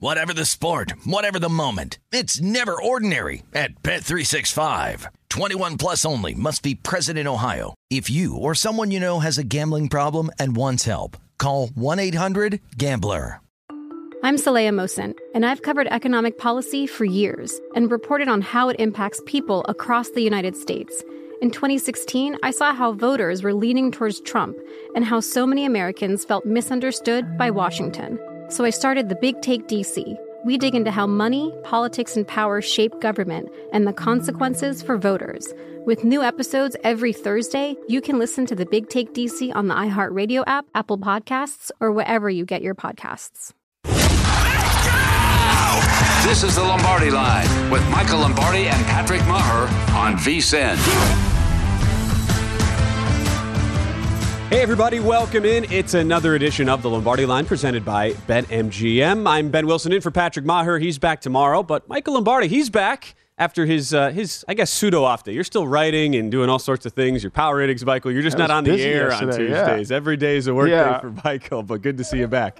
Whatever the sport, whatever the moment, it's never ordinary at Bet365. 21 plus only must be present in Ohio. If you or someone you know has a gambling problem and wants help, call 1-800-GAMBLER. I'm Saleha Mohsin, and I've covered economic policy for years and reported on how it impacts people across the United States. In 2016, I saw how voters were leaning towards Trump and how so many Americans felt misunderstood by Washington. So I started the Big Take DC. We dig into how money, politics, and power shape government and the consequences for voters. With new episodes every Thursday, you can listen to the Big Take DC on the iHeartRadio app, Apple Podcasts, or wherever you get your podcasts. This is the Lombardi Line with Michael Lombardi and Patrick Maher on VSIN. Hey, everybody, welcome in. It's another edition of the Lombardi Line presented by BetMGM. I'm Ben Wilson in for Patrick Maher. He's back tomorrow, but Michael Lombardi, he's back after his, uh, his I guess, pseudo off day. You're still writing and doing all sorts of things. Your power ratings, Michael. You're just not on the air on Tuesdays. Yeah. Every day is a work yeah. day for Michael, but good to see you back.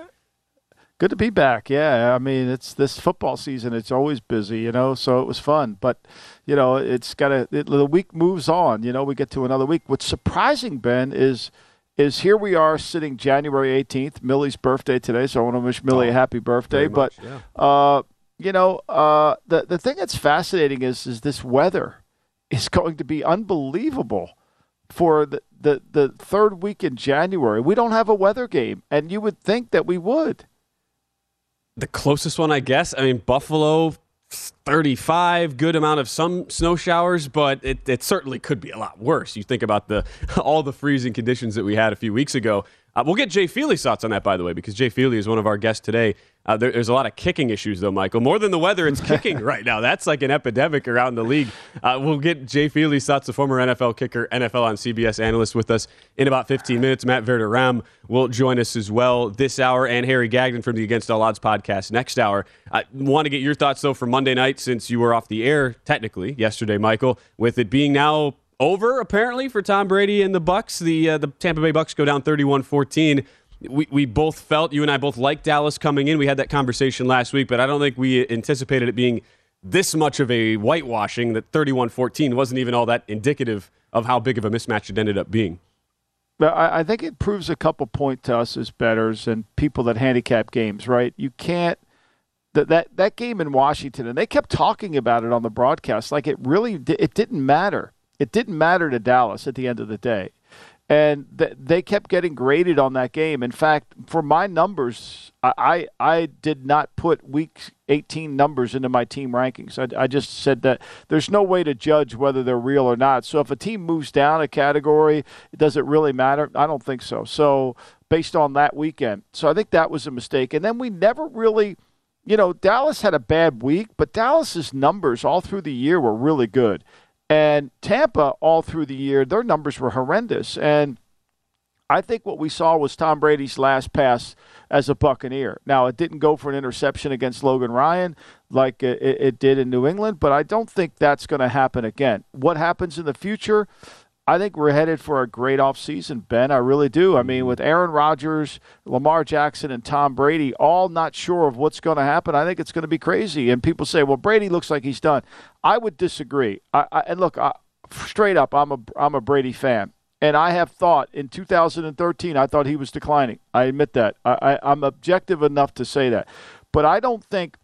Good to be back. Yeah, I mean, it's this football season. It's always busy, you know. So it was fun, but you know, it's got to. It, the week moves on. You know, we get to another week. What's surprising, Ben, is is here we are sitting January 18th, Millie's birthday today. So I want to wish Millie oh, a happy birthday. But, yeah. uh, you know, uh, the, the thing that's fascinating is, is this weather is going to be unbelievable for the, the, the third week in January. We don't have a weather game, and you would think that we would. The closest one, I guess. I mean, Buffalo 35 good amount of some snow showers but it, it, certainly could be a lot worse. You think about the all the freezing conditions that we had a few weeks ago uh, we'll get jay feely's thoughts on that by the way because jay feely is one of our guests today uh, there, there's a lot of kicking issues, though, Michael. More than the weather, it's kicking right now. That's like an epidemic around the league. Uh, we'll get Jay Feely's thoughts, the former NFL kicker, NFL on CBS analyst, with us in about 15 minutes. Matt Verderame will join us as well this hour, and Harry Gagnon from the Against All Odds podcast next hour. I want to get your thoughts, though, for Monday night since you were off the air, technically, yesterday, Michael, with it being now over apparently for Tom Brady and the Bucks. The uh, the Tampa Bay Bucks go down 31-14 we, we both felt, you and I both liked Dallas coming in. We had that conversation last week, but I don't think we anticipated it being this much of a whitewashing that 31 14 wasn't even all that indicative of how big of a mismatch it ended up being. I, I think it proves a couple points to us as betters and people that handicap games, right? You can't that that that game in Washington, and they kept talking about it on the broadcast, like it really it didn't matter. It didn't matter to Dallas at the end of the day and th- they kept getting graded on that game. In fact, for my numbers, I I did not put week 18 numbers into my team rankings. I, I just said that there's no way to judge whether they're real or not. So if a team moves down a category, does it really matter? I don't think so. So based on that weekend, so I think that was a mistake. And then we never really. You know, Dallas had a bad week, but Dallas's numbers all through the year were really good. And Tampa, all through the year, their numbers were horrendous. And I think what we saw was Tom Brady's last pass as a Buccaneer. Now, it didn't go for an interception against Logan Ryan like it, it did in New England, but I don't think that's going to happen again. What happens in the future? I think we're headed for a great offseason, Ben. I really do. I mean, with Aaron Rodgers, Lamar Jackson, and Tom Brady all not sure of what's going to happen, I think it's going to be crazy. And people say, well, Brady looks like he's done. I would disagree. I, I, and look, I, straight up, I'm a, I'm a Brady fan. And I have thought in 2013, I thought he was declining. I admit that. I, I'm objective enough to say that. But I don't think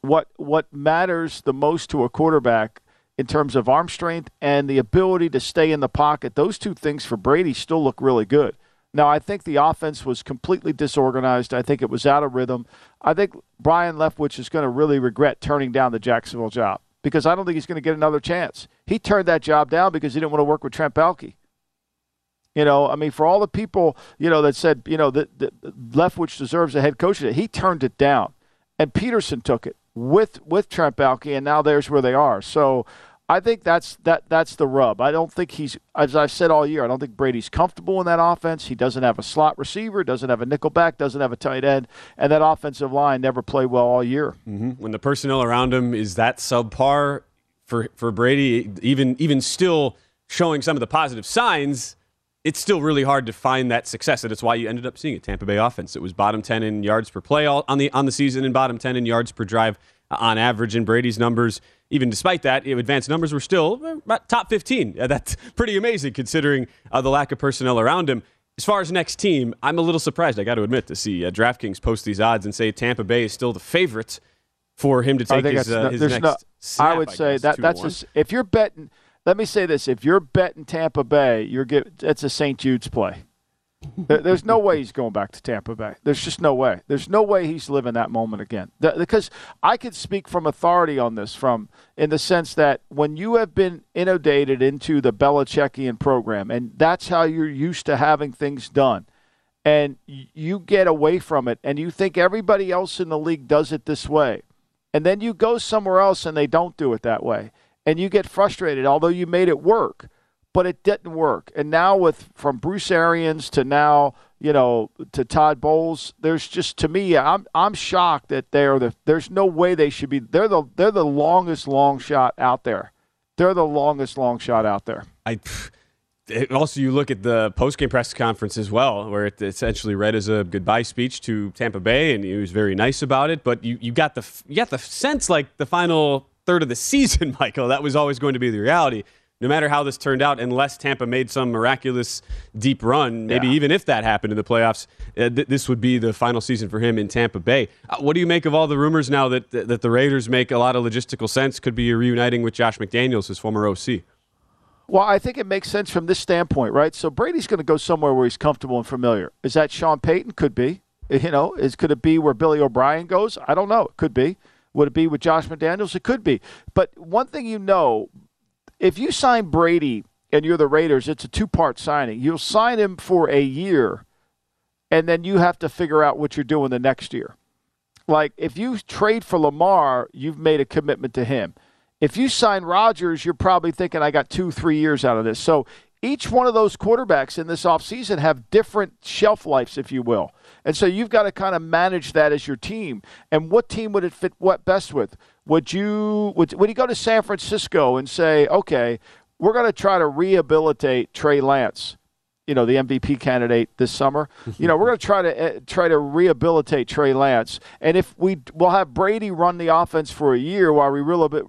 what what matters the most to a quarterback – in terms of arm strength and the ability to stay in the pocket. Those two things for Brady still look really good. Now, I think the offense was completely disorganized. I think it was out of rhythm. I think Byron Leftwich is going to really regret turning down the Jacksonville job because I don't think he's going to get another chance. He turned that job down because he didn't want to work with Trent Baalke. You know, I mean, for all the people, you know, that said, you know, that, that Leftwich deserves a head coach, he turned it down. and Pederson took it with with Trent Baalke, and now there's where they are. So I think that's that that's the rub. I don't think he's as I've said all year. I don't think Brady's comfortable in that offense. He doesn't have a slot receiver, doesn't have a nickel back, doesn't have a tight end, and that offensive line never played well all year. Mm-hmm. When the personnel around him is that subpar for for Brady, even even still showing some of the positive signs, it's still really hard to find that success, and it's why you ended up seeing a Tampa Bay offense. It was bottom ten in yards per play all, on the on the season, and bottom ten in yards per drive on average. In Brady's numbers, even despite that, advanced numbers were still top 15. That's pretty amazing considering uh, the lack of personnel around him. As far as next team, I'm a little surprised, I got to admit, to see uh, DraftKings post these odds and say Tampa Bay is still the favorite for him to take his, uh, his next no, snap, I would I say guess, that that's a, if you're betting. Let me say this: if you're betting Tampa Bay, you're get it's a St. Jude's play. There's no way he's going back to Tampa Bay. There's just no way. There's no way he's living that moment again. Because I could speak from authority on this, from in the sense that when you have been inundated into the Belichickian program, and that's how you're used to having things done, and you get away from it, and you think everybody else in the league does it this way, and then you go somewhere else and they don't do it that way, and you get frustrated, although you made it work but it didn't work. And now with from Bruce Arians to now, you know, to Todd Bowles, there's just to me, I'm I'm shocked that they're the there's no way they should be they're the they're the longest long shot out there. They're the longest long shot out there. I also you look at the post-game press conference as well, where it essentially read as a goodbye speech to Tampa Bay, and he was very nice about it. But you, you got the you got the sense like the final third of the season, Michael, that was always going to be the reality no matter how this turned out, unless Tampa made some miraculous deep run, maybe yeah. even if that happened in the playoffs, uh, th- this would be the final season for him in Tampa Bay. Uh, what do you make of all the rumors now that that the Raiders make a lot of logistical sense? Could be reuniting with Josh McDaniels, his former OC. Well, I think it makes sense from this standpoint, right? So Brady's going to go somewhere where he's comfortable and familiar. Is that Sean Payton? Could be. You know, is could it be where Billy O'Brien goes? I don't know. It could be. Would it be with Josh McDaniels? It could be. But one thing you know if you sign Brady and you're the Raiders, it's a two part signing. You'll sign him for a year, and then you have to figure out what you're doing the next year. Like if you trade for Lamar, you've made a commitment to him. If you sign Rodgers, you're probably thinking, I got two, three years out of this. So each one of those quarterbacks in this offseason have different shelf lives, if you will. And so you've got to kind of manage that as your team. And what team would it fit what best with? Would you would, would you go to San Francisco and say, okay, we're going to try to rehabilitate Trey Lance, you know, the MVP candidate this summer. you know, we're going to try to uh, try to rehabilitate Trey Lance, and if we we'll have Brady run the offense for a year while we bit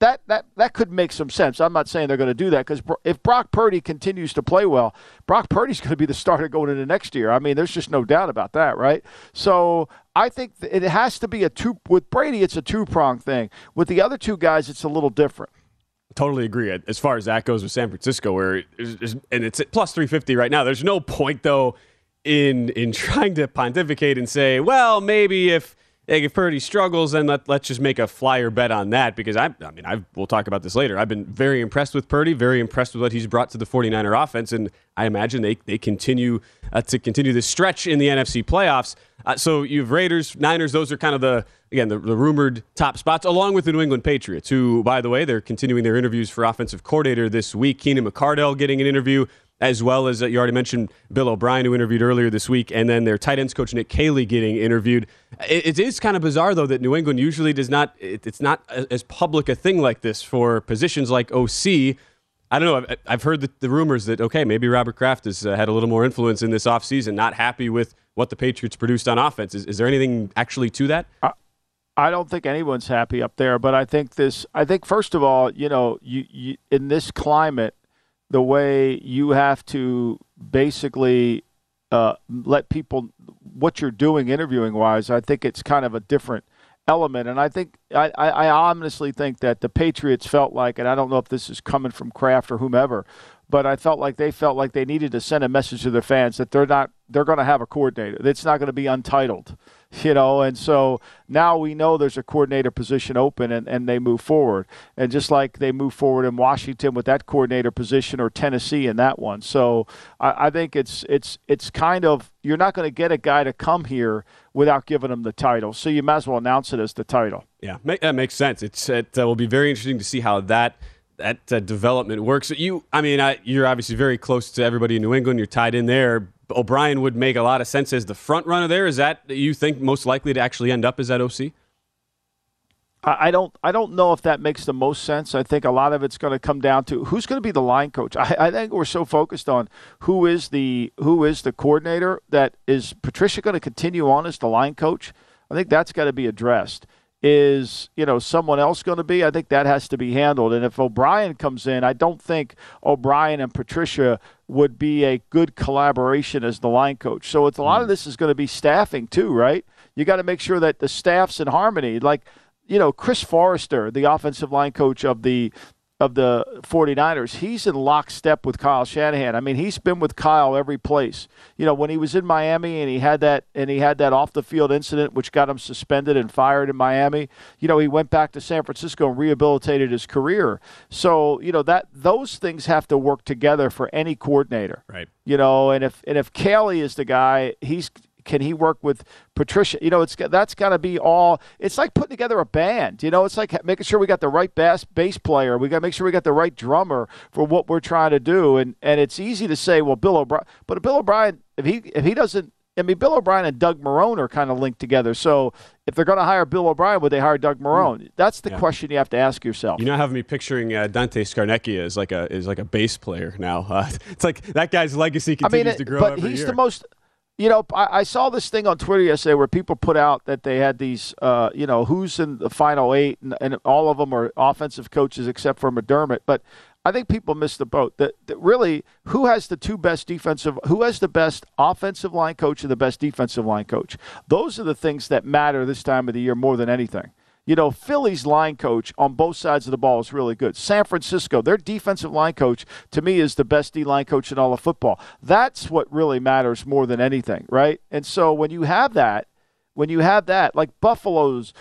that that that could make some sense. I'm not saying they're going to do that because if Brock Purdy continues to play well, Brock Purdy's going to be the starter going into next year. I mean, there's just no doubt about that, right? So I think it has to be a two with Brady. It's a two prong thing. With the other two guys, it's a little different. Totally agree. As far as that goes with San Francisco, where and it's plus 350 right now. There's no point though in in trying to pontificate and say, well, maybe if if Purdy struggles, then let, let's just make a flyer bet on that because I, I mean, i we'll talk about this later. I've been very impressed with Purdy, very impressed with what he's brought to the 49er offense, and I imagine they, they continue uh, to continue this stretch in the NFC playoffs. Uh, so you have Raiders, Niners, those are kind of the, again, the, the rumored top spots, along with the New England Patriots, who, by the way, they're continuing their interviews for offensive coordinator this week. Keenan McCardell getting an interview as well as uh, you already mentioned Bill O'Brien, who interviewed earlier this week, and then their tight ends coach Nick Caley getting interviewed. it, it is kind of bizarre though that New England usually does not. It, it's not as public a thing like this for positions like OC. I don't know. I've, I've heard the, the, rumors that okay, maybe Robert Kraft has uh, had a little more influence in this offseason, not happy with what the Patriots produced on offense. Is, is there anything actually to that? Uh, I don't think anyone's happy up there, but I think this. I think first of all, you know, you, you in this climate, the way you have to basically uh, let people what you're doing interviewing wise. I think it's kind of a different element, and I think I, I honestly think that the Patriots felt like, and I don't know if this is coming from Kraft or whomever, but I felt like they felt like they needed to send a message to their fans that they're not they're going to have a coordinator. It's not going to be untitled, you know. And so now we know there's a coordinator position open, and, and they move forward. And just like they move forward in Washington with that coordinator position, or Tennessee in that one. So I, I think it's it's it's kind of you're not going to get a guy to come here without giving him the title. So you might as well announce it as the title. Yeah, that makes sense. It's it uh, will be very interesting to see how that that uh, development works. You, I mean, I, you're obviously very close to everybody in New England. You're tied in there. O'Brien would make a lot of sense as the front runner there. Is that you think most likely to actually end up as that OC? I don't. I don't know if that makes the most sense. I think a lot of it's going to come down to who's going to be the line coach. I, I think we're so focused on who is the who is the coordinator. That is Patricia going to continue on as the line coach? I think that's got to be addressed is you know someone else going to be? I think that has to be handled. And if O'Brien comes in, I don't think O'Brien and Patricia would be a good collaboration as the line coach. So it's a lot of mm. this is going to be staffing too, right? You got to make sure that the staff's in harmony. Like you know, Chris Foerster, the offensive line coach of the of the 49ers, he's in lockstep with Kyle Shanahan. I mean, he's been with Kyle every place. You know, when he was in Miami and he had that and he had that off the field incident which got him suspended and fired in Miami, you know, he went back to San Francisco and rehabilitated his career. So, you know, that those things have to work together for any coordinator. Right. You know, and if and if Kelly is the guy, he's can he work with Patricia? You know, it's that's got to be all. It's like putting together a band. You know, it's like making sure we got the right bass bass player. We got to make sure we got the right drummer for what we're trying to do. And and it's easy to say, well, Bill O'Brien, but Bill O'Brien, if he if he doesn't. I mean, Bill O'Brien and Doug Marrone are kind of linked together. So, if they're going to hire Bill O'Brien, would they hire Doug Marrone? That's the yeah. question you have to ask yourself. You know, have me picturing uh, Dante Scarnecchia as like a is like a bass player now. Uh, it's like that guy's legacy continues I mean, it, to grow. But he's year. the most you know, I, I, saw this thing on Twitter yesterday where people put out that they had these, uh, you know, who's in the final eight, and, and, all of them are offensive coaches except for McDermott. But I think people missed the boat. That, that really, who has the two best defensive, who has the best offensive line coach and the best defensive line coach? Those are the things that matter this time of the year more than anything. You know, Philly's line coach on both sides of the ball is really good. San Francisco, their defensive line coach, to me, is the best D line coach in all of football. That's what really matters more than anything, right? And so when you have that, when you have that, like Buffalo's,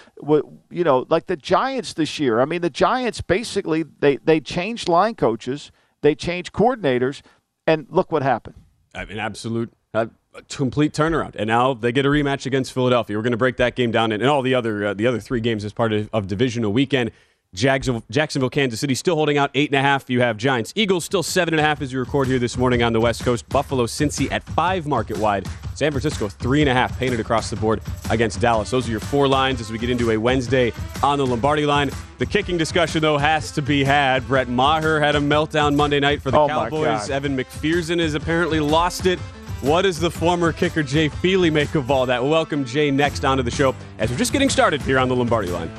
you know, like the Giants this year. I mean, the Giants basically they they changed line coaches, they changed coordinators, and look what happened. I mean, absolute uh, complete turnaround. And now they get a rematch against Philadelphia. We're going to break that game down and, and all the other uh, the other three games as part of, of divisional weekend. Jacksonville, Jacksonville, Kansas City still holding out eight and a half. You have Giants, Eagles still seven and a half as you record here this morning on the West Coast. Buffalo, Cincy at five market wide. San Francisco three and a half painted across the board against Dallas. Those are your four lines as we get into a Wednesday on the Lombardi line. The kicking discussion though has to be had. Brett Maher had a meltdown Monday night for the oh Cowboys. Evan McPherson has apparently lost it. What does the former kicker Jay Feely make of all that? We'll welcome Jay next onto the show as we're just getting started here on the Lombardi line.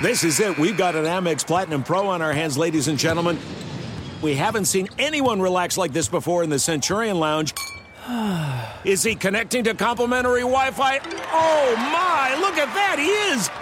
This is it. We've got an Amex Platinum Pro on our hands, ladies and gentlemen. We haven't seen anyone relax like this before in the Centurion Lounge. Is he connecting to complimentary Wi Fi? Oh my, look at that! He is!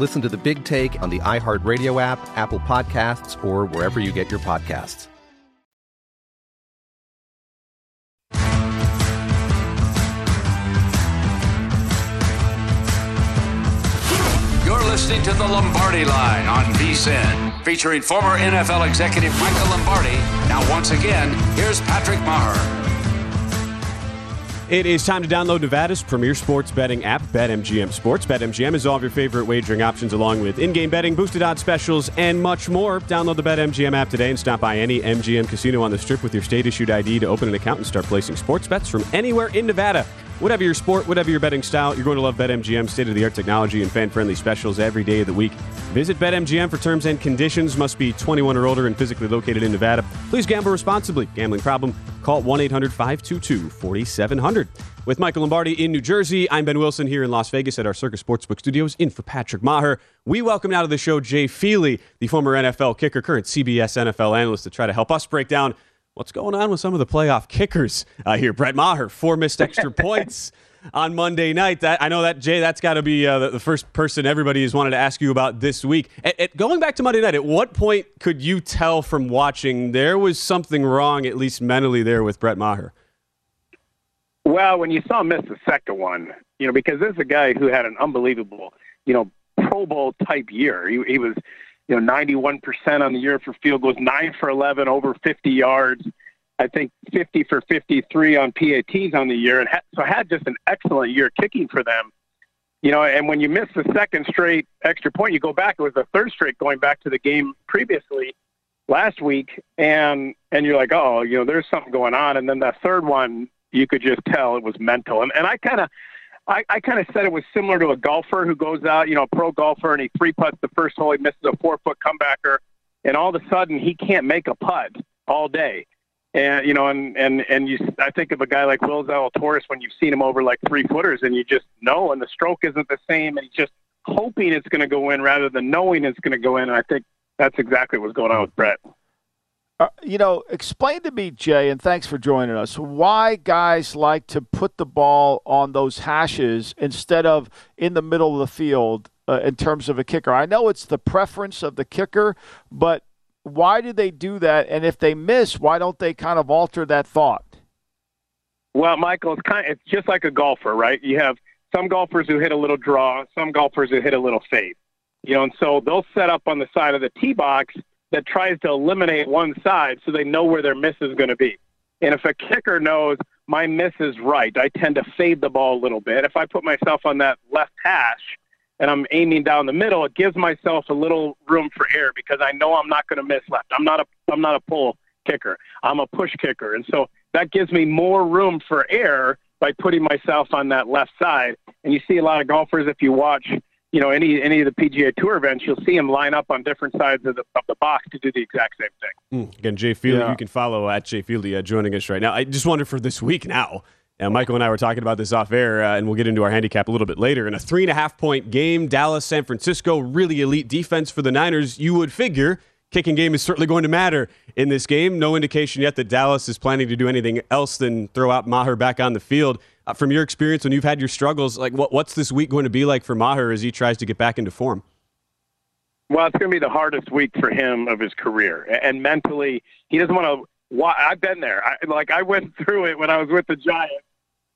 Listen to the big take on the iHeartRadio app, Apple Podcasts, or wherever you get your podcasts. You're listening to the Lombardi Line on VSIN, featuring former NFL executive Michael Lombardi. Now, once again, here's Patrick Maher. It is time to download Nevada's premier sports betting app, BetMGM Sports. BetMGM is all of your favorite wagering options, along with in-game betting, boosted odds specials, and much more. Download the BetMGM app today and stop by any MGM casino on the Strip with your state-issued ID to open an account and start placing sports bets from anywhere in Nevada. Whatever your sport, whatever your betting style, you're going to love BetMGM state of the art technology and fan friendly specials every day of the week. Visit BetMGM for terms and conditions. Must be 21 or older and physically located in Nevada. Please gamble responsibly. Gambling problem? Call 1 800 522 4700. With Michael Lombardi in New Jersey, I'm Ben Wilson here in Las Vegas at our Circus Sportsbook studios, in for Patrick Maher. We welcome now to the show Jay Feely, the former NFL kicker, current CBS NFL analyst, to try to help us break down what's going on with some of the playoff kickers uh, here. Brett Maher, four missed extra points on Monday night. That, I know that, Jay, that's got to be uh, the, the, first person everybody has wanted to ask you about this week. At, at, going back to Monday night, at what point could you tell from watching there was something wrong, at least mentally, there with Brett Maher? Well, when you saw him miss the second one, you know, because this is a guy who had an unbelievable, you know, Pro Bowl type year. He, he was you know, 91% on the year for field goals, 9 for 11, over 50 yards. I think 50 for 53 on PATs on the year. And ha- so had just an excellent year kicking for them. You know, and when you miss the second straight extra point, you go back. It was the third straight going back to the game previously last week, and and you're like, oh, you know, there's something going on. And then that third one, you could just tell it was mental. And and I kind of I, I kind of said it was similar to a golfer who goes out, you know, a pro golfer, and he three putts the first hole, he misses a four foot comebacker, and all of a sudden he can't make a putt all day. And you know, and and and you, I think of a guy like Will Zalatoris when you've seen him over like three footers, and you just know, and the stroke isn't the same, and he's just hoping it's going to go in rather than knowing it's going to go in. And I think that's exactly what's going on with Brett. Uh, you know, explain to me, Jay, and thanks for joining us, why guys like to put the ball on those hashes instead of in the middle of the field uh, in terms of a kicker. I know it's the preference of the kicker, but why do they do that? And if they miss, why don't they kind of alter that thought? Well, Michael, it's kind of, it's just like a golfer, right? You have some golfers who hit a little draw, some golfers who hit a little fade. You know, and so they'll set up on the side of the tee box – that tries to eliminate one side so they know where their miss is going to be. And if a kicker knows my miss is right, I tend to fade the ball a little bit. If I put myself on that left hash and I'm aiming down the middle, it gives myself a little room for error because I know I'm not going to miss left. I'm not a I'm not a pull kicker. I'm a push kicker. And so that gives me more room for error by putting myself on that left side. And you see a lot of golfers if you watch you know any any of the PGA Tour events, you'll see him line up on different sides of the of the box to do the exact same thing. Mm. Again, Jay Feely, yeah. you can follow at Jay Feely uh, joining us right now. I just wonder for this week now. And Michael and I were talking about this off air, uh, and we'll get into our handicap a little bit later. In a three and a half point game, Dallas, San Francisco, really elite defense for the Niners. You would figure kicking game is certainly going to matter in this game. No indication yet that Dallas is planning to do anything else than throw out Maher back on the field. Uh, from your experience when you've had your struggles, like what, what's this week going to be like for Maher as he tries to get back into form? Well, it's going to be the hardest week for him of his career, and mentally, he doesn't want to. I've been there. I, like I went through it when I was with the Giants,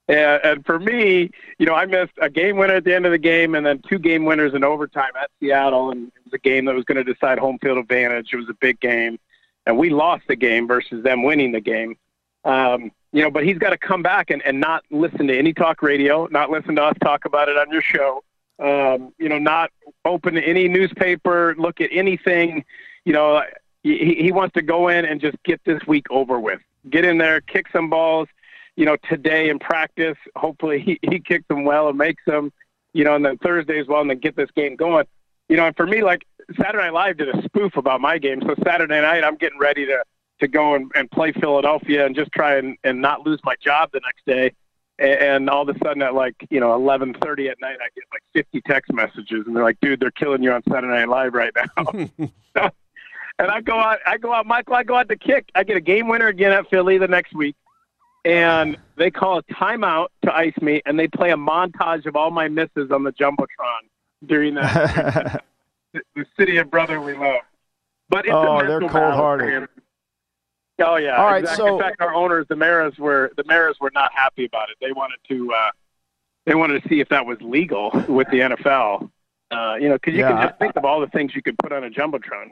and, and for me, you know, I missed a game winner at the end of the game, and then two game winners in overtime at Seattle, and it was a game that was going to decide home field advantage. It was a big game, and we lost the game versus them winning the game. Um, you know, but he's got to come back and, and not listen to any talk radio, not listen to us talk about it on your show. Um, you know, not open any newspaper, look at anything. You know, he, he wants to go in and just get this week over with. Get in there, kick some balls. You know, today in practice, hopefully he, he kicks them well and makes them. You know, and then Thursday as well, and then get this game going. you know, and for me, like Saturday Night Live did a spoof about my game. So Saturday night, I'm getting ready to to go and, and play Philadelphia and just try and, and not lose my job the next day. And, and all of a sudden, at like you know 11:30 at night, I get like 50 text messages, and they're like, "Dude, they're killing you on Saturday Night Live right now." and I go out, I go out, Michael, I go out to kick. I get a game winner again at Philly the next week, and they call a timeout to ice me, and they play a montage of all my misses on the jumbotron during that the, the city of brotherly love. But it's Oh, a they're mental battle for cold-hearted. him. Oh yeah. All right, exactly. so- in fact, our owners, the Maras, were the Maras were not happy about it. They wanted to uh, they wanted to see if that was legal with the NFL. Uh, you know, because you Yeah, can just think of all the things you could put on a jumbotron.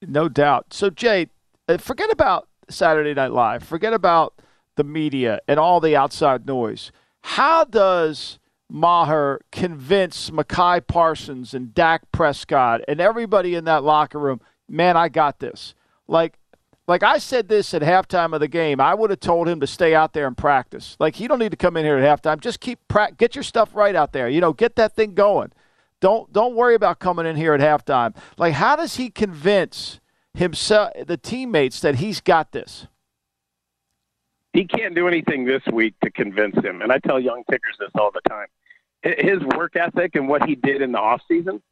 No doubt. So, Jay, uh, forget about Saturday Night Live. Forget about the media and all the outside noise. How does Maher convince Micah Parsons and Dak Prescott and everybody in that locker room, man, I got this? Like, like I said this at halftime of the game, I would have told him to stay out there and practice. Like, you don't need to come in here at halftime. Just keep pra- get your stuff right out there. You know, get that thing going. Don't don't worry about coming in here at halftime. Like, how does he convince himself, the teammates, that he's got this? he can't do anything this week to convince him. And I tell young kickers this all the time. His work ethic and what he did in the off season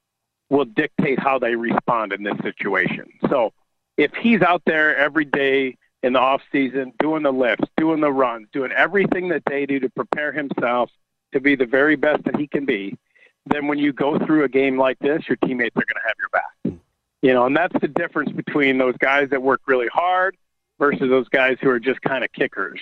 will dictate how they respond in this situation. So if he's out there every day in the off season doing the lifts, doing the runs, doing everything that they do to prepare himself to be the very best that he can be, then when you go through a game like this, your teammates are going to have your back. You know, and that's the difference between those guys that work really hard versus those guys who are just kind of kickers,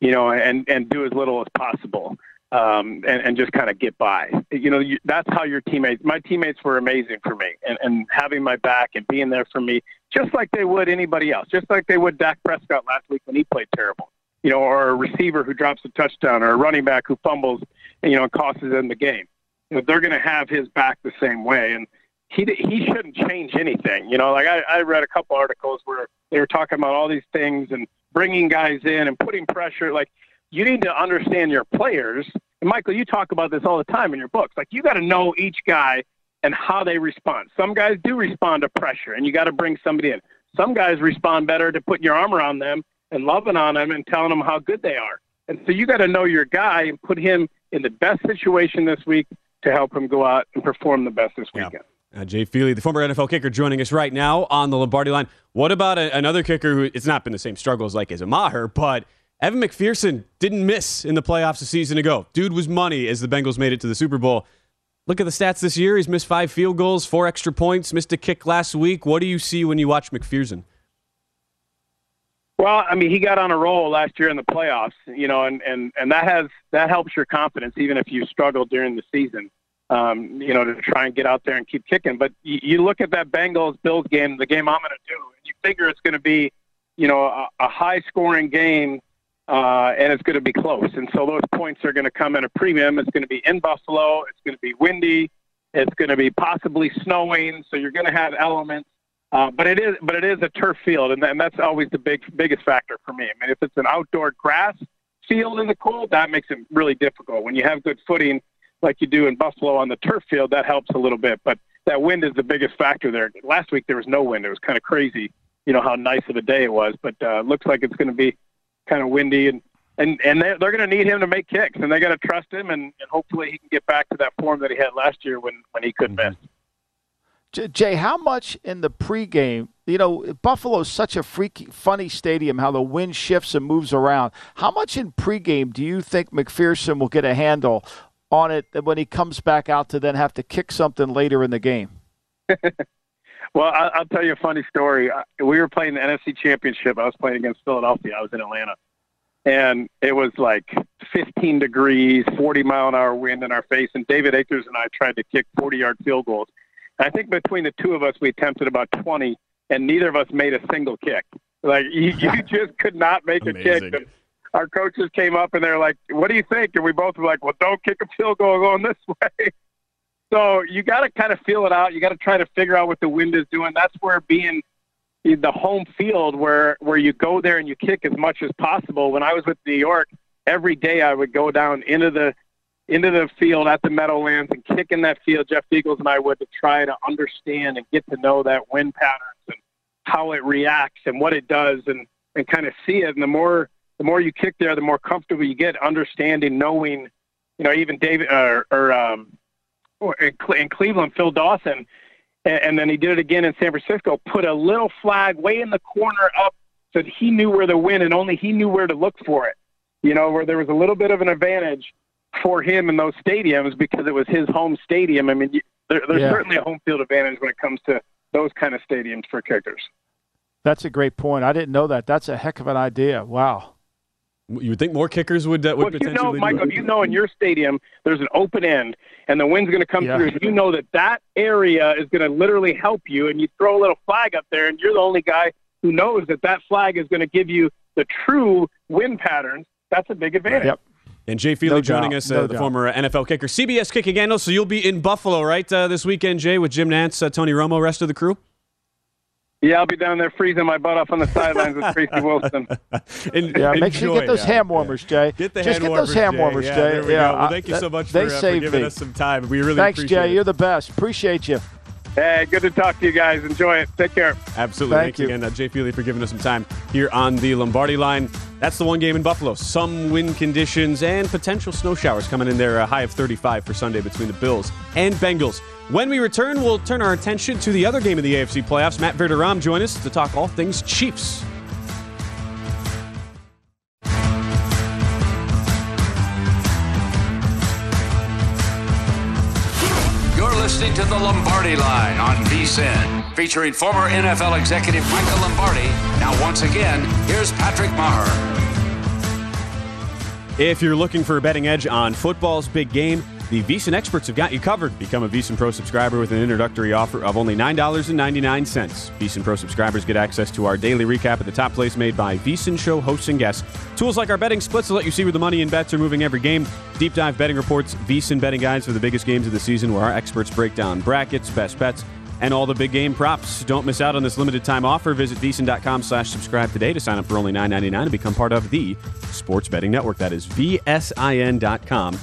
you know, and and do as little as possible, um, and and just kind of get by. You know, you, that's how your teammates. My teammates were amazing for me, and and having my back and being there for me, just like they would anybody else, just like they would Dak Prescott last week when he played terrible. You know, or a receiver who drops a touchdown, or a running back who fumbles, you know, and costs them the game. You know, they're going to have his back the same way, and he he shouldn't change anything. You know, like I, I read a couple articles where they were talking about all these things and bringing guys in and putting pressure. Like you need to understand your players. And Michael, you talk about this all the time in your books. Like you got to know each guy and how they respond. Some guys do respond to pressure, and you got to bring somebody in. Some guys respond better to putting your arm around them and loving on them and telling them how good they are. And so you got to know your guy and put him in the best situation this week to help him go out and perform the best this weekend. Uh, Jay Feely, the former NFL kicker, joining us right now on the Lombardi line. What about a, another kicker who it's not been the same struggles like as a Maher, but Evan McPherson didn't miss in the playoffs a season ago. Dude was money as the Bengals made it to the Super Bowl. Look at the stats this year. He's missed five field goals, four extra points, missed a kick last week. What do you see when you watch McPherson? Well, I mean, he got on a roll last year in the playoffs, you know, and, and, and that has that helps your confidence even if you struggle during the season, um, you know, to try and get out there and keep kicking. But you, you look at that Bengals Bills game, the game I'm going to do, and you figure it's going to be, you know, a, a high scoring game, uh, and it's going to be close. And so those points are going to come at a premium. It's going to be in Buffalo. It's going to be windy. It's going to be possibly snowing. So you're going to have elements. Uh, but it is, but it is a turf field, and, and that's always the big, biggest factor for me. I mean, if it's an outdoor grass field in the cold, that makes it really difficult. When you have good footing, like you do in Buffalo on the turf field, that helps a little bit. But that wind is the biggest factor there. Last week there was no wind; it was kind of crazy. You know how nice of a day it was, but uh, looks like it's going to be kind of windy, and and and they're, they're going to need him to make kicks, and they got to trust him, and, and hopefully he can get back to that form that he had last year when when he couldn't mm-hmm. miss. Jay, how much in the pregame? You know, Buffalo's such a freaky, funny stadium. How the wind shifts and moves around. How much in pregame do you think McPherson will get a handle on it when he comes back out to then have to kick something later in the game? Well, I, I'll tell you a funny story. We were playing the NFC Championship. I was playing against Philadelphia. I was in Atlanta, and it was like 15 degrees, 40 mile an hour wind in our face. And David Akers and I tried to kick 40 yard field goals. I think between the two of us, we attempted about 20, and neither of us made a single kick. Like you, you just could not make a kick. And our coaches came up and they're like, "What do you think?" And we both were like, "Well, don't kick a field goal going this way." So you got to kind of feel it out. You got to try to figure out what the wind is doing. That's where being the home field, where where you go there and you kick as much as possible. When I was with New York, every day I would go down into the into the field at the Meadowlands and kick in that field, Jeff Feagles and I would, to try to understand and get to know that wind patterns and how it reacts and what it does and, and kind of see it. And the more the more you kick there, the more comfortable you get understanding, knowing, you know, even David uh, or um, in Cleveland, Phil Dawson, and, and then he did it again in San Francisco. Put a little flag way in the corner up so that he knew where to win and only he knew where to look for it. You know, where there was a little bit of an advantage for him in those stadiums because it was his home stadium. I mean, there, there's yeah. certainly a home field advantage when it comes to those kind of stadiums for kickers. That's a great point. I didn't know that. That's a heck of an idea. Wow. You would think more kickers would uh, would well, potentially. You know, Michael, if you know in your stadium there's an open end and the wind's going to come yeah. through. You know that that area is going to literally help you, and you throw a little flag up there, and you're the only guy who knows that that flag is going to give you the true wind patterns. That's a big advantage. Yep. And Jay Feely no joining doubt. us, uh, no the doubt. former NFL kicker, CBS kicking handle. So you'll be in Buffalo, right, uh, this weekend, Jay, with Jim Nantz, uh, Tony Romo, rest of the crew. Yeah, I'll be down there freezing my butt off on the sidelines with Tracy Wolfson. and, yeah, make sure you get those yeah, ham warmers, yeah. Jay. Get the Just get those ham warmers, Jay. Jay. Yeah, yeah, well, thank you so much for, uh, for giving me. us some time. We really Thanks, appreciate Jay. it. You're the best. Appreciate you. Hey, good to talk to you guys. Enjoy it. Take care. Absolutely. Thank Thanks you. again, uh, Jay Feely, for giving us some time here on the Lombardi line. That's the one game in Buffalo. Some wind conditions and potential snow showers coming in there. A high of 35 for Sunday between the Bills and Bengals. When we return, we'll turn our attention to the other game in the AFC playoffs. Matt Verderame join us to talk all things Chiefs. To the Lombardi Line on VSIN, featuring former NFL executive Michael Lombardi. Now, once again, here's Patrick Maher. If you're looking for a betting edge on football's big game, the VSIN experts have got you covered. Become a VSIN Pro subscriber with an introductory offer of only $9.99. VSIN Pro subscribers get access to our daily recap of the top plays made by VSIN show hosts and guests. Tools like our betting splits to let you see where the money and bets are moving every game. Deep dive betting reports, VSIN betting guides for the biggest games of the season where our experts break down brackets, best bets, and all the big game props. Don't miss out on this limited time offer. Visit VSIN.com slash subscribe today to sign up for only $9.99 and become part of the Sports Betting Network. That is VSIN.com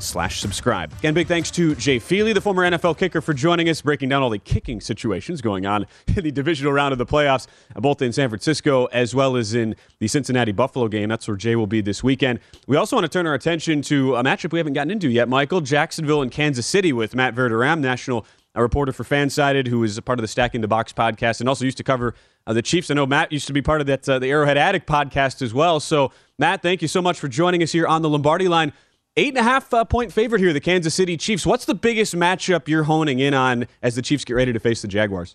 slash subscribe. Again, big thanks to Jay Feely, the former NFL kicker, for joining us, breaking down all the kicking situations going on in the divisional round of the playoffs, both in San Francisco as well as in the Cincinnati Buffalo game. That's where Jay will be this weekend. We also want to turn our attention to a matchup we haven't gotten into yet, Michael. Jacksonville and Kansas City with Matt Verderame, national a reporter for Fansided, who is a part of the Stacking the Box podcast and also used to cover uh, the Chiefs. I know Matt used to be part of that uh, the Arrowhead Addict podcast as well. So, Matt, thank you so much for joining us here on the Lombardi line. Eight and a half uh, point favorite here, the Kansas City Chiefs. What's the biggest matchup you're honing in on as the Chiefs get ready to face the Jaguars?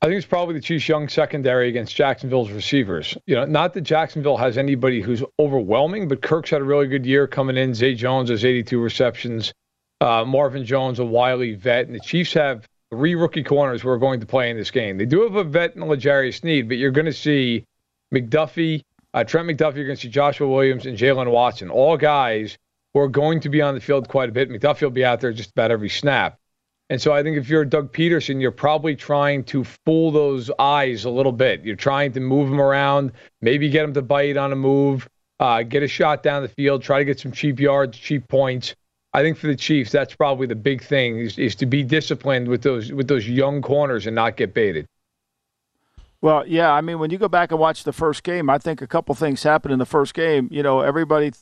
I think it's probably the Chiefs' young secondary against Jacksonville's receivers. You know, not that Jacksonville has anybody who's overwhelming, but Kirk's had a really good year coming in. Zay Jones has 82 receptions. Uh, Marvin Jones, a wily vet, and the Chiefs have three rookie corners who are going to play in this game. They do have a vet in L'Jarius Sneed, but you're going to see McDuffie, uh, Trent McDuffie, you're going to see Joshua Williams and Jaylen Watson, all guys who are going to be on the field quite a bit. McDuffie will be out there just about every snap. And so I think if you're Doug Pederson, you're probably trying to fool those eyes a little bit. You're trying to move them around, maybe get them to bite on a move, uh, get a shot down the field, try to get some cheap yards, cheap points. I think for the Chiefs, that's probably the big thing is, is to be disciplined with those with those young corners and not get baited. Well, yeah, I mean, when you go back and watch the first game, I think a couple things happened in the first game. You know, everybody,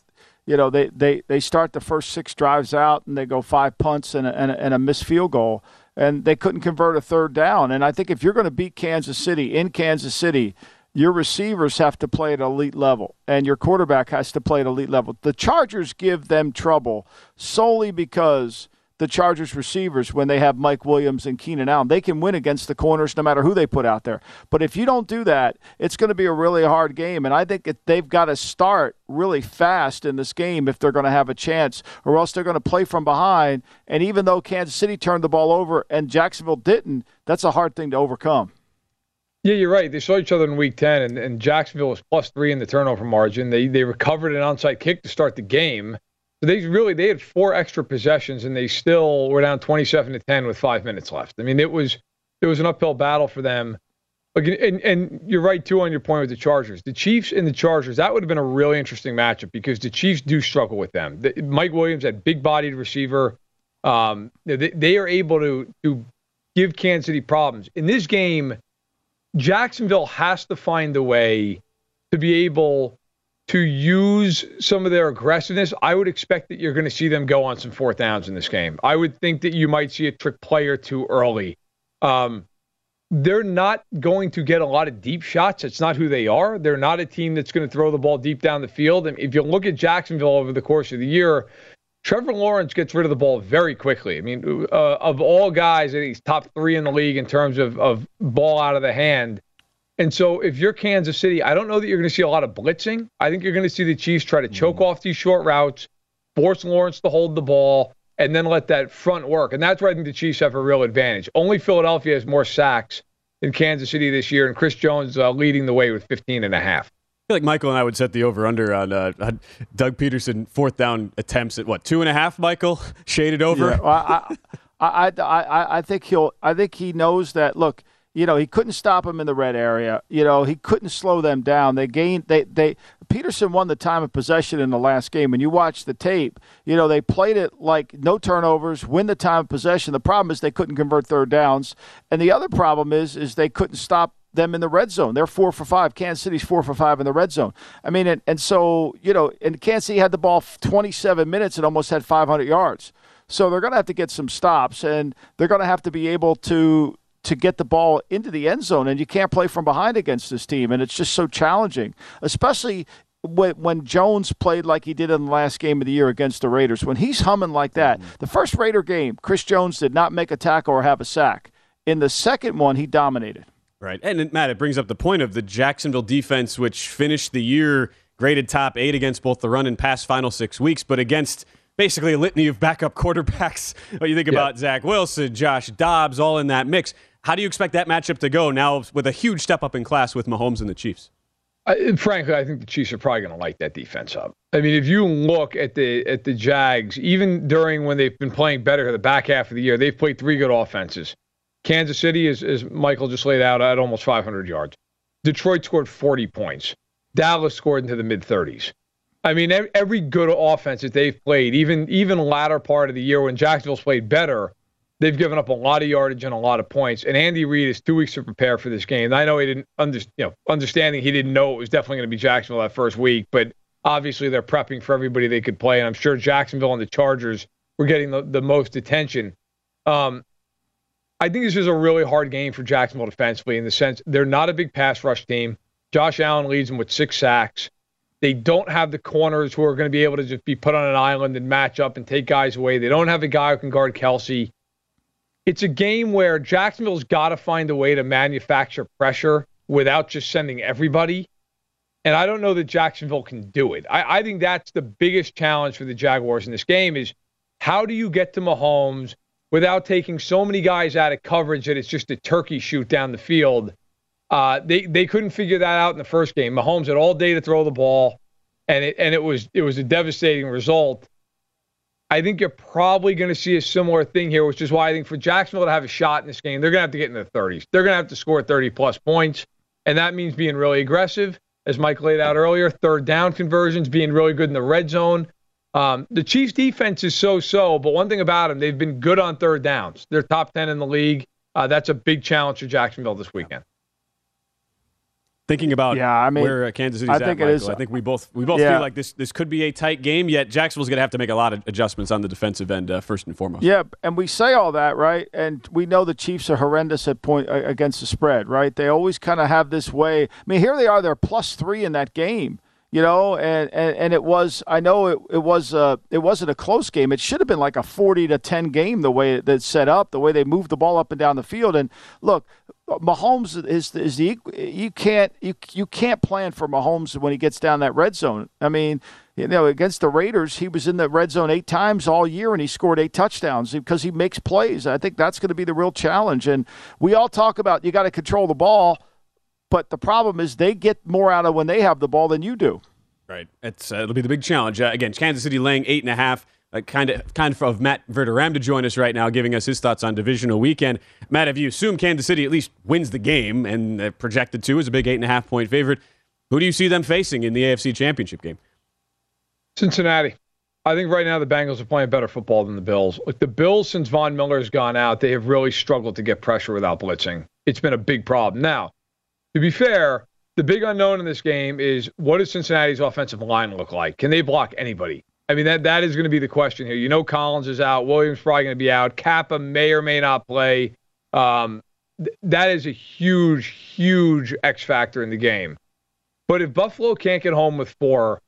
you know, they, they, they start the first six drives out and they go five punts and a, and a, and a missed field goal, and they couldn't convert a third down. And I think if you're going to beat Kansas City in Kansas City, your receivers have to play at elite level and your quarterback has to play at elite level. The Chargers give them trouble solely because – the Chargers receivers when they have Mike Williams and Keenan Allen. They can win against the corners no matter who they put out there. But if you don't do that, it's going to be a really hard game. And I think it, they've got to start really fast in this game if they're going to have a chance, or else they're going to play from behind. And even though Kansas City turned the ball over and Jacksonville didn't, that's a hard thing to overcome. Yeah, you're right. They saw each other in Week 10, and, and Jacksonville was plus three in the turnover margin. They they recovered an onside kick to start the game. So they really they had four extra possessions and they still were down 27 to 10 with five minutes left. I mean, it was it was an uphill battle for them. And, and you're right too on your point with the Chargers. The Chiefs and the Chargers, that would have been a really interesting matchup because the Chiefs do struggle with them. The, Mike Williams, that big-bodied receiver, um, they, they are able to to give Kansas City problems. In this game, Jacksonville has to find a way to be able to use some of their aggressiveness. I would expect that you're going to see them go on some fourth downs in this game. I would think that you might see a trick play or two early. Um, they're not going to get a lot of deep shots. It's not who they are. They're not a team that's going to throw the ball deep down the field. And if you look at Jacksonville over the course of the year, Trevor Lawrence gets rid of the ball very quickly. I mean, uh, of all guys, he's top three in the league in terms of, of ball out of the hand. And so if you're Kansas City, I don't know that you're going to see a lot of blitzing. I think you're going to see the Chiefs try to choke mm. off these short routes, force Lawrence to hold the ball, and then let that front work. And that's where I think the Chiefs have a real advantage. Only Philadelphia has more sacks in Kansas City this year, and Chris Jones uh, leading the way with 15 and a half. I feel like Michael and I would set the over under on, uh, Doug Pederson fourth down attempts at what two and a half. Michael shaded over. Yeah, well, I, I, I, I think he'll. I think he knows that. Look, you know, he couldn't stop them in the red area. You know, he couldn't slow them down. They gained they they Pederson won the time of possession in the last game. And you watch the tape, you know, they played it like no turnovers, win the time of possession. The problem is they couldn't convert third downs. And the other problem is is they couldn't stop them in the red zone. They're four for five. Kansas City's four for five in the red zone. I mean, and, and so, you know, and Kansas City had the ball 27 minutes and almost had 500 yards. So they're going to have to get some stops, and they're going to have to be able to to get the ball into the end zone, and you can't play from behind against this team, and it's just so challenging, especially when, when Jones played like he did in the last game of the year against the Raiders. When he's humming like that, mm-hmm. the first Raider game, Chris Jones did not make a tackle or have a sack. In the second one, he dominated. Right, and Matt, it brings up the point of the Jacksonville defense, which finished the year graded top eight against both the run and pass final six weeks, but against basically a litany of backup quarterbacks. When you think yeah. about Zach Wilson, Josh Dobbs, all in that mix. How do you expect that matchup to go now with a huge step up in class with Mahomes and the Chiefs? Uh, frankly, I think the Chiefs are probably going to light that defense up. I mean, if you look at the at the Jags, even during when they've been playing better the back half of the year, they've played three good offenses. Kansas City, is, as Michael just laid out, at almost 500 yards. Detroit scored 40 points. Dallas scored into the mid 30s. I mean, every good offense that they've played, even even latter part of the year when Jacksonville's played better, They've given up a lot of yardage and a lot of points. And Andy Reid has two weeks to prepare for this game. And I know he didn't under, you know, understanding he didn't know it was definitely going to be Jacksonville that first week, but obviously they're prepping for everybody they could play. And I'm sure Jacksonville and the Chargers were getting the, the most attention. Um, I think this is a really hard game for Jacksonville defensively in the sense they're not a big pass rush team. Josh Allen leads them with six sacks. They don't have the corners who are going to be able to just be put on an island and match up and take guys away. They don't have a guy who can guard Kelce it's a game where Jacksonville's got to find a way to manufacture pressure without just sending everybody. And I don't know that Jacksonville can do it. I, I think that's the biggest challenge for the Jaguars in this game is how do you get to Mahomes without taking so many guys out of coverage that it's just a turkey shoot down the field. Uh, they they couldn't figure that out in the first game. Mahomes had all day to throw the ball, and it and it was it was a devastating result. I think you're probably going to see a similar thing here, which is why I think for Jacksonville to have a shot in this game, they're going to have to get in the 30s. They're going to have to score 30 plus points, and that means being really aggressive, as Mike laid out earlier. Third down conversions, being really good in the red zone. Um, the Chiefs' defense is so-so, but one thing about them, they've been good on third downs. They're top 10 in the league. Uh, that's a big challenge for Jacksonville this weekend thinking about yeah, I mean, where uh, Kansas City's I think at, Michael, is, I think we both we both yeah. feel like this this could be a tight game. Yet Jacksonville's going to have to make a lot of adjustments on the defensive end uh, first and foremost. Yeah, and we say all that right, and we know the Chiefs are horrendous at point against the spread, right? They always kind of have this way. I mean, here they are; they're plus three in that game you know, and, and, and it was I know it, it was uh, it wasn't a close game. It should have been like a forty to ten game the way that's set up, the way they moved the ball up and down the field. And look, Mahomes is is the you can't you you can't plan for Mahomes when he gets down that red zone. I mean, you know, against the Raiders, he was in the red zone eight times all year and he scored eight touchdowns because he makes plays. I think that's going to be the real challenge. And we all talk about you got to control the ball but the problem is they get more out of when they have the ball than you do. Right. It's uh, it'll be the big challenge. Uh, again, Kansas City laying eight and a half. Uh, kind of kind of Matt Verderame to join us right now, giving us his thoughts on divisional weekend. Matt, if you assume Kansas City at least wins the game and projected to as a big eight and a half point favorite, who do you see them facing in the AFC Championship game? Cincinnati. I think right now the Bengals are playing better football than the Bills. Like the Bills, since Von Miller's gone out, they have really struggled to get pressure without blitzing. It's been a big problem. Now, to be fair, the big unknown in this game is what does Cincinnati's offensive line look like? Can they block anybody? I mean, that that is going to be the question here. You know, Collins is out. Williams probably going to be out. Cappa may or may not play. Um, th- that is a huge, huge X factor in the game. But if Buffalo can't get home with four,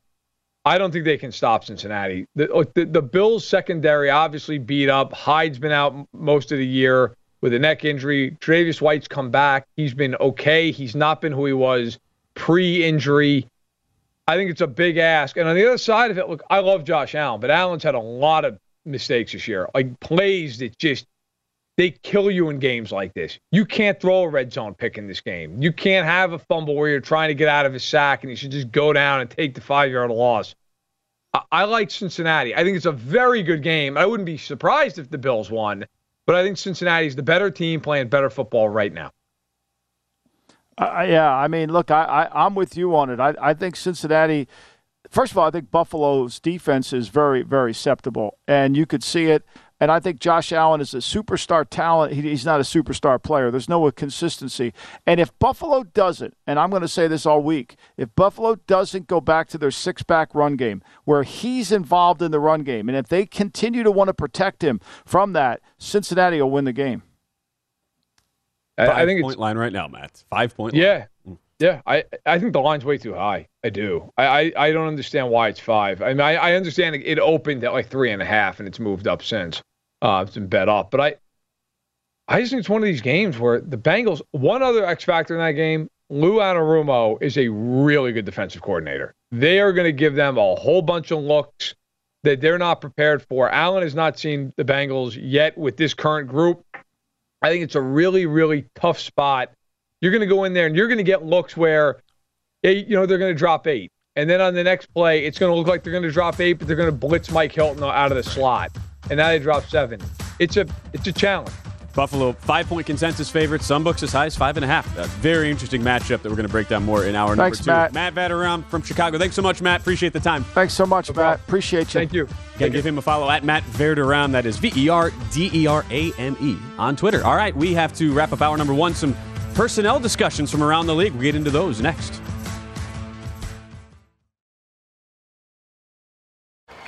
I don't think they can stop Cincinnati. The, the, the Bills' secondary obviously beat up. Hyde's been out most of the year with a neck injury. Tre'Davious White's come back. He's been okay. He's not been who he was pre-injury. I think it's a big ask. And on the other side of it, look, I love Josh Allen, but Allen's had a lot of mistakes this year, like plays that just they kill you in games like this. You can't throw a red zone pick in this game. You can't have a fumble where you're trying to get out of a sack and you should just go down and take the five yard loss. I, I like Cincinnati. I think it's a very good game. I wouldn't be surprised if the Bills won, but I think Cincinnati's the better team playing better football right now. Uh, yeah, I mean, look, I, I I'm with you on it. I I think Cincinnati. First of all, I think Buffalo's defense is very, very acceptable, and you could see it. And I think Josh Allen is a superstar talent. He, he's not a superstar player. There's no consistency. And if Buffalo doesn't, and I'm going to say this all week, if Buffalo doesn't go back to their six back run game where he's involved in the run game, and if they continue to want to protect him from that, Cincinnati will win the game. Five I think point line right now, Matt. Five point. Yeah, line. yeah. I I think the line's way too high. I do. I I, I don't understand why it's five. I mean, I, I understand it opened at like three and a half, and it's moved up since. Uh, it's been bet off. but I I just think it's one of these games where the Bengals. One other X factor in that game, Lou Anarumo is a really good defensive coordinator. They are going to give them a whole bunch of looks that they're not prepared for. Allen has not seen the Bengals yet with this current group. I think it's a really, really tough spot. You're going to go in there and you're going to get looks where, you know, they're going to drop eight. And then on the next play, it's going to look like they're going to drop eight, but they're going to blitz Mike Hilton out of the slot. And now they drop seven. It's a it's a challenge. Buffalo five point consensus favorite. Some books as high as five and a half. A very interesting matchup that we're going to break down more in hour Thanks, number two. Matt. Matt Verderame from Chicago. Thanks so much, Matt. Appreciate the time. Thanks so much, no Matt. Appreciate you. Thank you. Again, give him a follow at Matt Verderame. That is V E R D E R A M E on Twitter. All right, we have to wrap up hour number one. Some personnel discussions from around the league. We'll get into those next.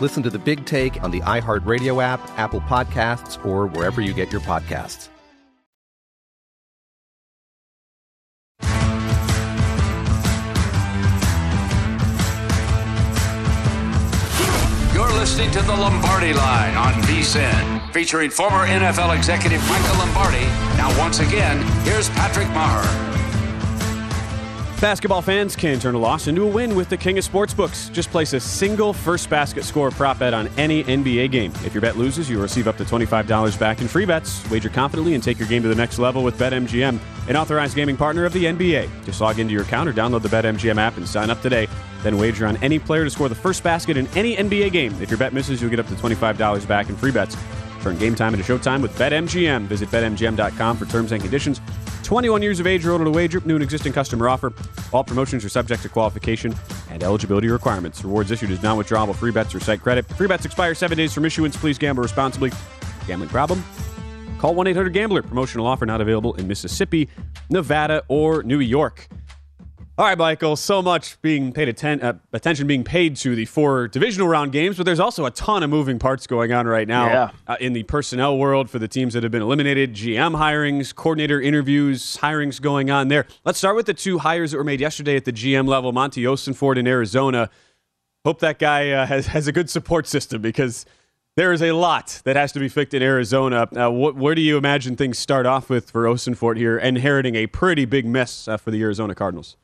Listen to the big take on the iHeartRadio app, Apple Podcasts, or wherever you get your podcasts. You're listening to the Lombardi Line on VSIN, featuring former NFL executive Michael Lombardi. Now, once again, here's Patrick Maher. Basketball fans can turn a loss into a win with the king of sportsbooks. Just place a single first basket score prop bet on any NBA game. If your bet loses, you'll receive up to $25 back in free bets. Wager confidently and take your game to the next level with BetMGM, an authorized gaming partner of the NBA. Just log into your account or download the BetMGM app and sign up today. Then wager on any player to score the first basket in any NBA game. If your bet misses, you'll get up to $25 back in free bets. Turn game time into showtime with BetMGM. Visit BetMGM.com for terms and conditions. 21 years of age or older to wager. New and existing customer offer. All promotions are subject to qualification and eligibility requirements. Rewards issued as non-withdrawable free bets or site credit. Free bets expire seven days from issuance. Please gamble responsibly. Gambling problem? Call 1-800-GAMBLER. Promotional offer not available in Mississippi, Nevada, or New York. All right, Michael. So much being paid atten- uh, attention being paid to the four divisional round games, but there's also a ton of moving parts going on right now Yeah. uh, in the personnel world for the teams that have been eliminated. GM hirings, coordinator interviews, hirings going on there. Let's start with the two hires that were made yesterday at the GM level. Monti Ossenfort in Arizona. Hope that guy uh, has has a good support system because there is a lot that has to be fixed in Arizona. Uh, wh- where do you imagine things start off with for Osenford here, inheriting a pretty big mess uh, for the Arizona Cardinals?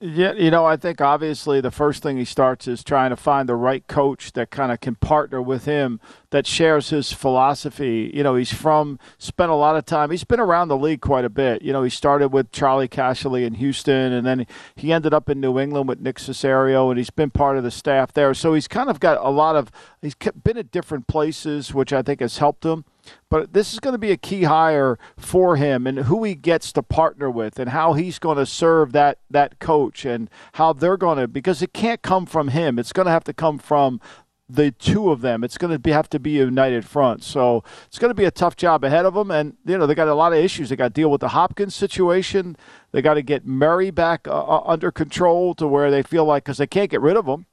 Yeah, you know, I think obviously the first thing he starts is trying to find the right coach that kind of can partner with him that shares his philosophy. You know, he's from spent a lot of time. He's been around the league quite a bit. You know, he started with Charley Casserly in Houston, and then he ended up in New England with Nick Caserio, and he's been part of the staff there. So he's kind of got a lot of. he's been at different places, which I think has helped him. But this is going to be a key hire for him and who he gets to partner with and how he's going to serve that that coach and how they're going to because it can't come from him. It's going to have to come from the two of them. It's going to be, have to be a united front. So it's going to be a tough job ahead of them. And you know they got a lot of issues. They got to deal with the Hopkins situation. They got to get Murray back uh, uh, under control to where they feel like because they can't get rid of him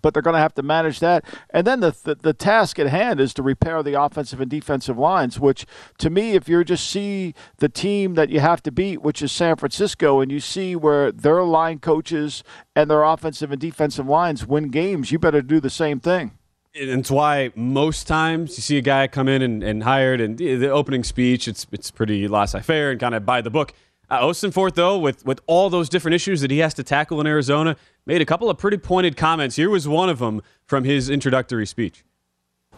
but they're going to have to manage that. And then the, the the task at hand is to repair the offensive and defensive lines. Which, to me, if you just see the team that you have to beat, which is San Francisco, and you see where their line coaches and their offensive and defensive lines win games, you better do the same thing. and it's why most times you see a guy come in and, and hired, and the the opening speech, it's it's pretty laissez-faire and kind of by the book. Uh, Ossenfort, though, with with all those different issues that he has to tackle in Arizona, made a couple of pretty pointed comments. Here was one of them from his introductory speech.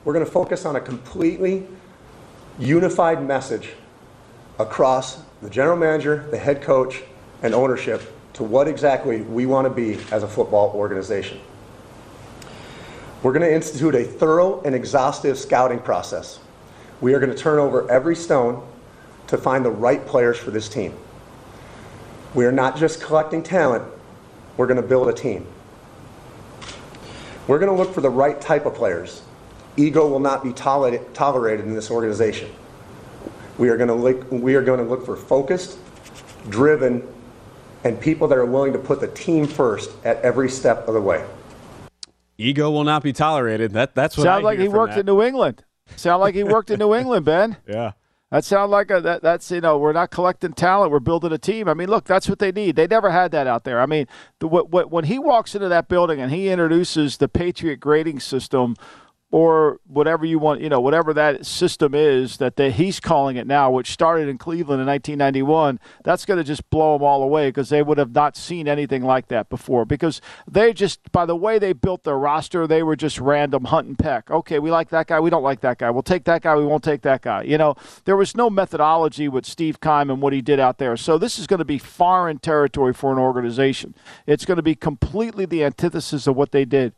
We're going to focus on a completely unified message across the general manager, the head coach, and ownership to what exactly we want to be as a football organization. We're going to institute a thorough and exhaustive scouting process. We are going to turn over every stone to find the right players for this team. We are not just collecting talent, we're going to build a team. We're going to look for the right type of players. Ego will not be tolerated, tolerated in this organization. We are going to look, we are going to look for focused, driven, and people that are willing to put the team first at every step of the way. Ego will not be tolerated. That that's what Sounds I like hear he from worked that. in New England. Sound like he worked in New England, Ben. Yeah. That sounds like a that, that's you know we're not collecting talent, we're building a team. I mean, look, that's what they need. They never had that out there. I mean, the, what, what, when he walks into that building and he introduces the Patriot grading system, or whatever you want, you know, whatever that system is that he's calling it now, which started in Cleveland in 1991, that's going to just blow them all away because they would have not seen anything like that before. Because they just, by the way they built their roster, they were just random hunt and peck. Okay, we like that guy, we don't like that guy. We'll take that guy, we won't take that guy. You know, there was no methodology with Steve Keim and what he did out there. So this is going to be foreign territory for an organization. It's going to be completely the antithesis of what they did.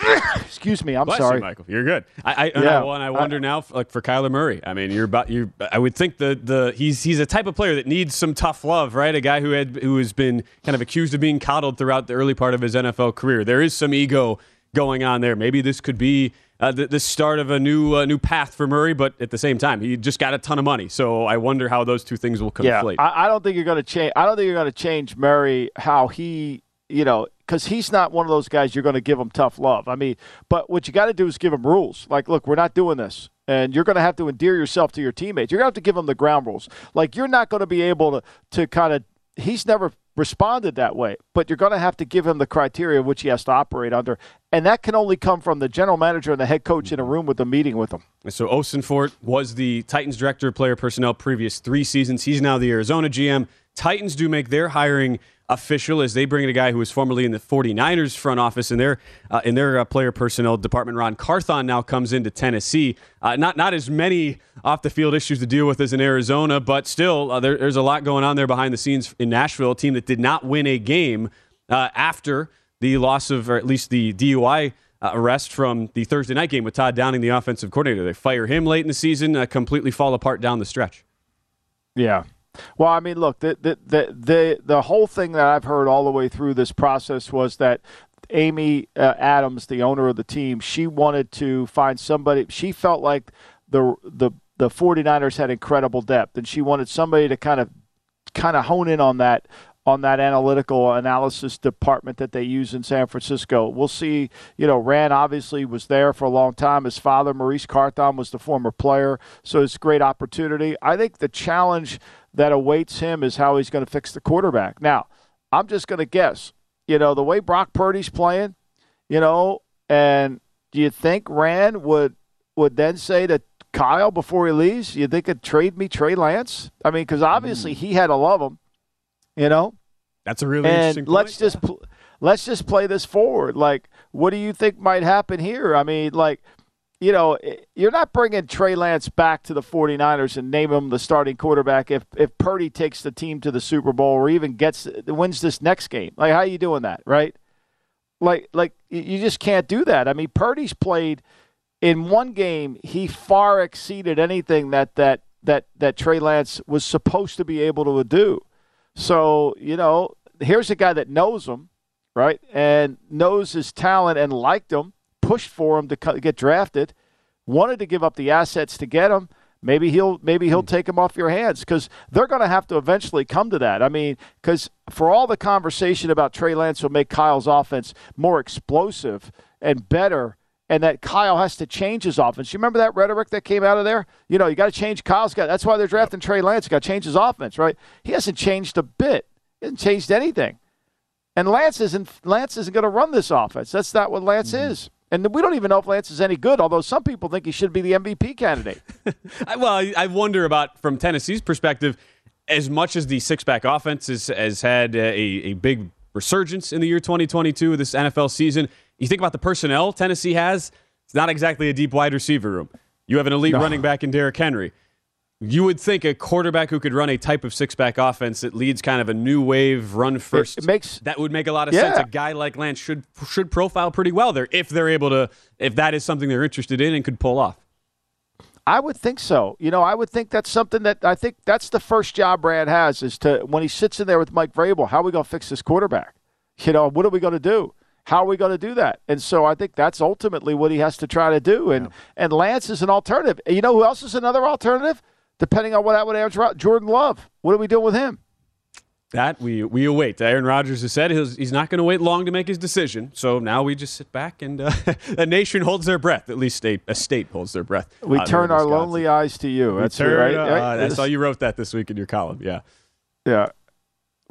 Excuse me, I'm Bless sorry. you, Michael. You're good. I, I, Yeah. I, and I wonder now, like for Kyler Murray. I mean, you're about you. I would think the the he's he's a type of player that needs some tough love, right? A guy who had who has been kind of accused of being coddled throughout the early part of his NFL career. There is some ego going on there. Maybe this could be uh, the, the start of a new uh, new path for Murray, but at the same time, he just got a ton of money. So I wonder how those two things will conflate. Yeah, I, I don't think you're going to change. I don't think you're going to change Murray how he you know, because he's not one of those guys you're going to give him tough love. I mean, but what you got to do is give him rules. Like, look, we're not doing this. And you're going to have to endear yourself to your teammates. You're going to have to give them the ground rules. Like, you're not going to be able to, to kind of, he's never responded that way, but you're going to have to give him the criteria which he has to operate under. And that can only come from the general manager and the head coach in a room with a meeting with him. So Ossenfort was the Titans director of player personnel previous three seasons. He's now the Arizona GM. Titans do make their hiring official as they bring in a guy who was formerly in the 49ers front office in their uh, in their uh, player personnel department. Ran Carthon now comes into Tennessee. Uh, not not as many off the field issues to deal with as in Arizona, but still uh, there, there's a lot going on there behind the scenes in Nashville. A team that did not win a game uh, after the loss of, or at least the DUI. Uh, arrest from the Thursday night game with Todd Downing, the offensive coordinator. They fire him late in the season, completely fall apart down the stretch. Yeah, well, I mean, look, the, the the the the whole thing that I've heard all the way through this process was that Amy uh, Adams, the owner of the team, she wanted to find somebody. She felt like the the the 49ers had incredible depth, and she wanted somebody to kind of kind of hone in on that on that analytical analysis department that they use in San Francisco. We'll see. You know, Ran obviously was there for a long time. His father, Maurice Carthon, was the former player, so it's a great opportunity. I think the challenge that awaits him is how he's going to fix the quarterback. Now, I'm just going to guess. You know, the way Brock Purdy's playing, you know, and do you think Ran would would then say to Kyle before he leaves, you think he'd trade me Trey Lance? I mean, because obviously mm. he had to love him, you know. That's a really and interesting. Point. Let's just pl- let's just play this forward. Like, what do you think might happen here? I mean, like you know, you're not bringing Trey Lance back to the 49ers and name him the starting quarterback if, if Purdy takes the team to the Super Bowl or even gets wins this next game. Like, how are you doing that, right? Like, like you just can't do that. I mean, Purdy's played in one game. He far exceeded anything that that that that Trey Lance was supposed to be able to do. So, you know, here's a guy that knows him, right, and knows his talent and liked him pushed for him to get drafted, wanted to give up the assets to get him. Maybe he'll maybe he'll take him off your hands because they're going to have to eventually come to that. I mean, because for all the conversation about Trey Lance will make Kyle's offense more explosive and better, and that Kyle has to change his offense. You remember that rhetoric that came out of there? You know, you got to change Kyle's got. That's why they're drafting Trey Lance. Got to change his offense, right? He hasn't changed a bit. He hasn't changed anything. And Lance isn't Lance isn't going to run this offense. That's not what Lance mm-hmm. is. And we don't even know if Lance is any good, although some people think he should be the MVP candidate. well, I wonder about from Tennessee's perspective, as much as the six back offense is, has had a, a big resurgence in the year 2022, this NFL season, you think about the personnel Tennessee has, it's not exactly a deep wide receiver room. You have an elite no. running back in Derrick Henry you would think a quarterback who could run a type of six back offense that leads kind of a new wave run first it, makes that would make a lot of yeah. sense. A guy like Lance should should profile pretty well there if they're able to if that is something they're interested in and could pull off. I would think so. You know, I would think that's something that I think that's the first job Brad has is to when he sits in there with Mike Vrabel, how are we going to fix this quarterback? You know, what are we going to do? How are we going to do that? And so I think that's ultimately what he has to try to do. And yeah. and Lance is an alternative. You know who else is another alternative? depending on what that would average Jordan Love. What are we doing with him? That we we await. Aaron Rodgers has said he's, he's not going to wait long to make his decision. So now we just sit back and uh, a nation holds their breath. At least a, a state holds their breath. We turn our lonely eyes to you. That's turn, right. Uh, that's how you wrote that this week in your column. Yeah. Yeah.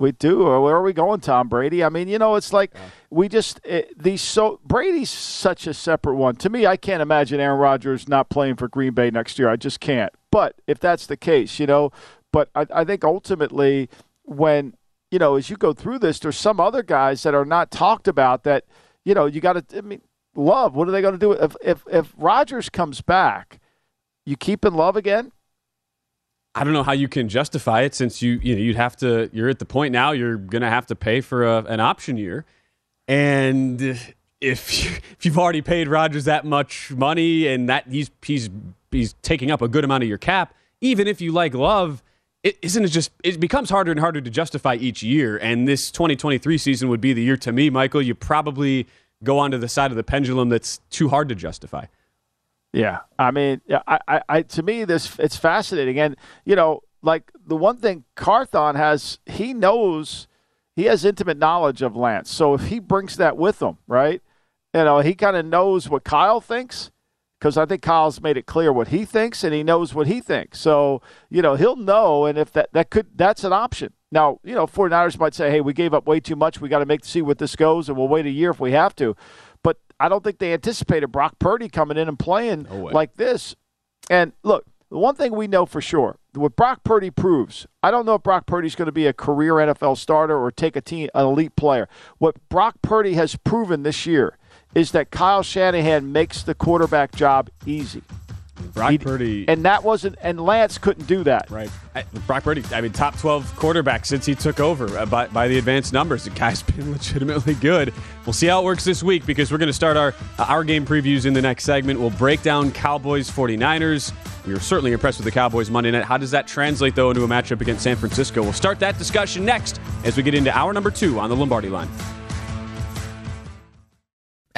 We do. Where are we going, Tom Brady? I mean, you know, it's like yeah. we just it, these so Brady's such a separate one. To me, I can't imagine Aaron Rodgers not playing for Green Bay next year. I just can't. But if that's the case, you know, but I, I think ultimately when you know as you go through this, there's some other guys that are not talked about that you know you got to. I mean, Love. What are they going to do if if if Rodgers comes back? You keep in Love again? I don't know how you can justify it since you you know you'd have to you're at the point now you're going to have to pay for a, an option year, and if you, if you've already paid Rodgers that much money and that he's he's he's taking up a good amount of your cap, even if you like Love, it isn't it just it becomes harder and harder to justify each year. And this 2023 season would be the year to me, Michael. You probably go onto the side of the pendulum that's too hard to justify. Yeah, I mean, I, I, I, to me, this it's fascinating, and you know, like the one thing Carthon has, he knows he has intimate knowledge of Lance. So if he brings that with him, right? You know, he kind of knows what Kyle thinks because I think Kyle's made it clear what he thinks and he knows what he thinks. So, you know, he'll know and if that that could that's an option. Now, you know, 49ers might say, "Hey, we gave up way too much. We got to make see what this goes and we'll wait a year if we have to." I don't think they anticipated Brock Purdy coming in and playing No like this. And look, the one thing we know for sure, what Brock Purdy proves, I don't know if Brock Purdy's going to be a career NFL starter or take a team an elite player. What Brock Purdy has proven this year is that Kyle Shanahan makes the quarterback job easy. Brock Purdy. And that wasn't and Lance couldn't do that. Right. I, Brock Purdy, I mean, top 12 quarterback since he took over uh, by, by the advanced numbers. The guy's been legitimately good. We'll see how it works this week because we're going to start our, uh, our game previews in the next segment. We'll break down Cowboys 49ers. We were certainly impressed with the Cowboys Monday night. How does that translate, though, into a matchup against San Francisco? We'll start that discussion next as we get into hour number two on the Lombardi line.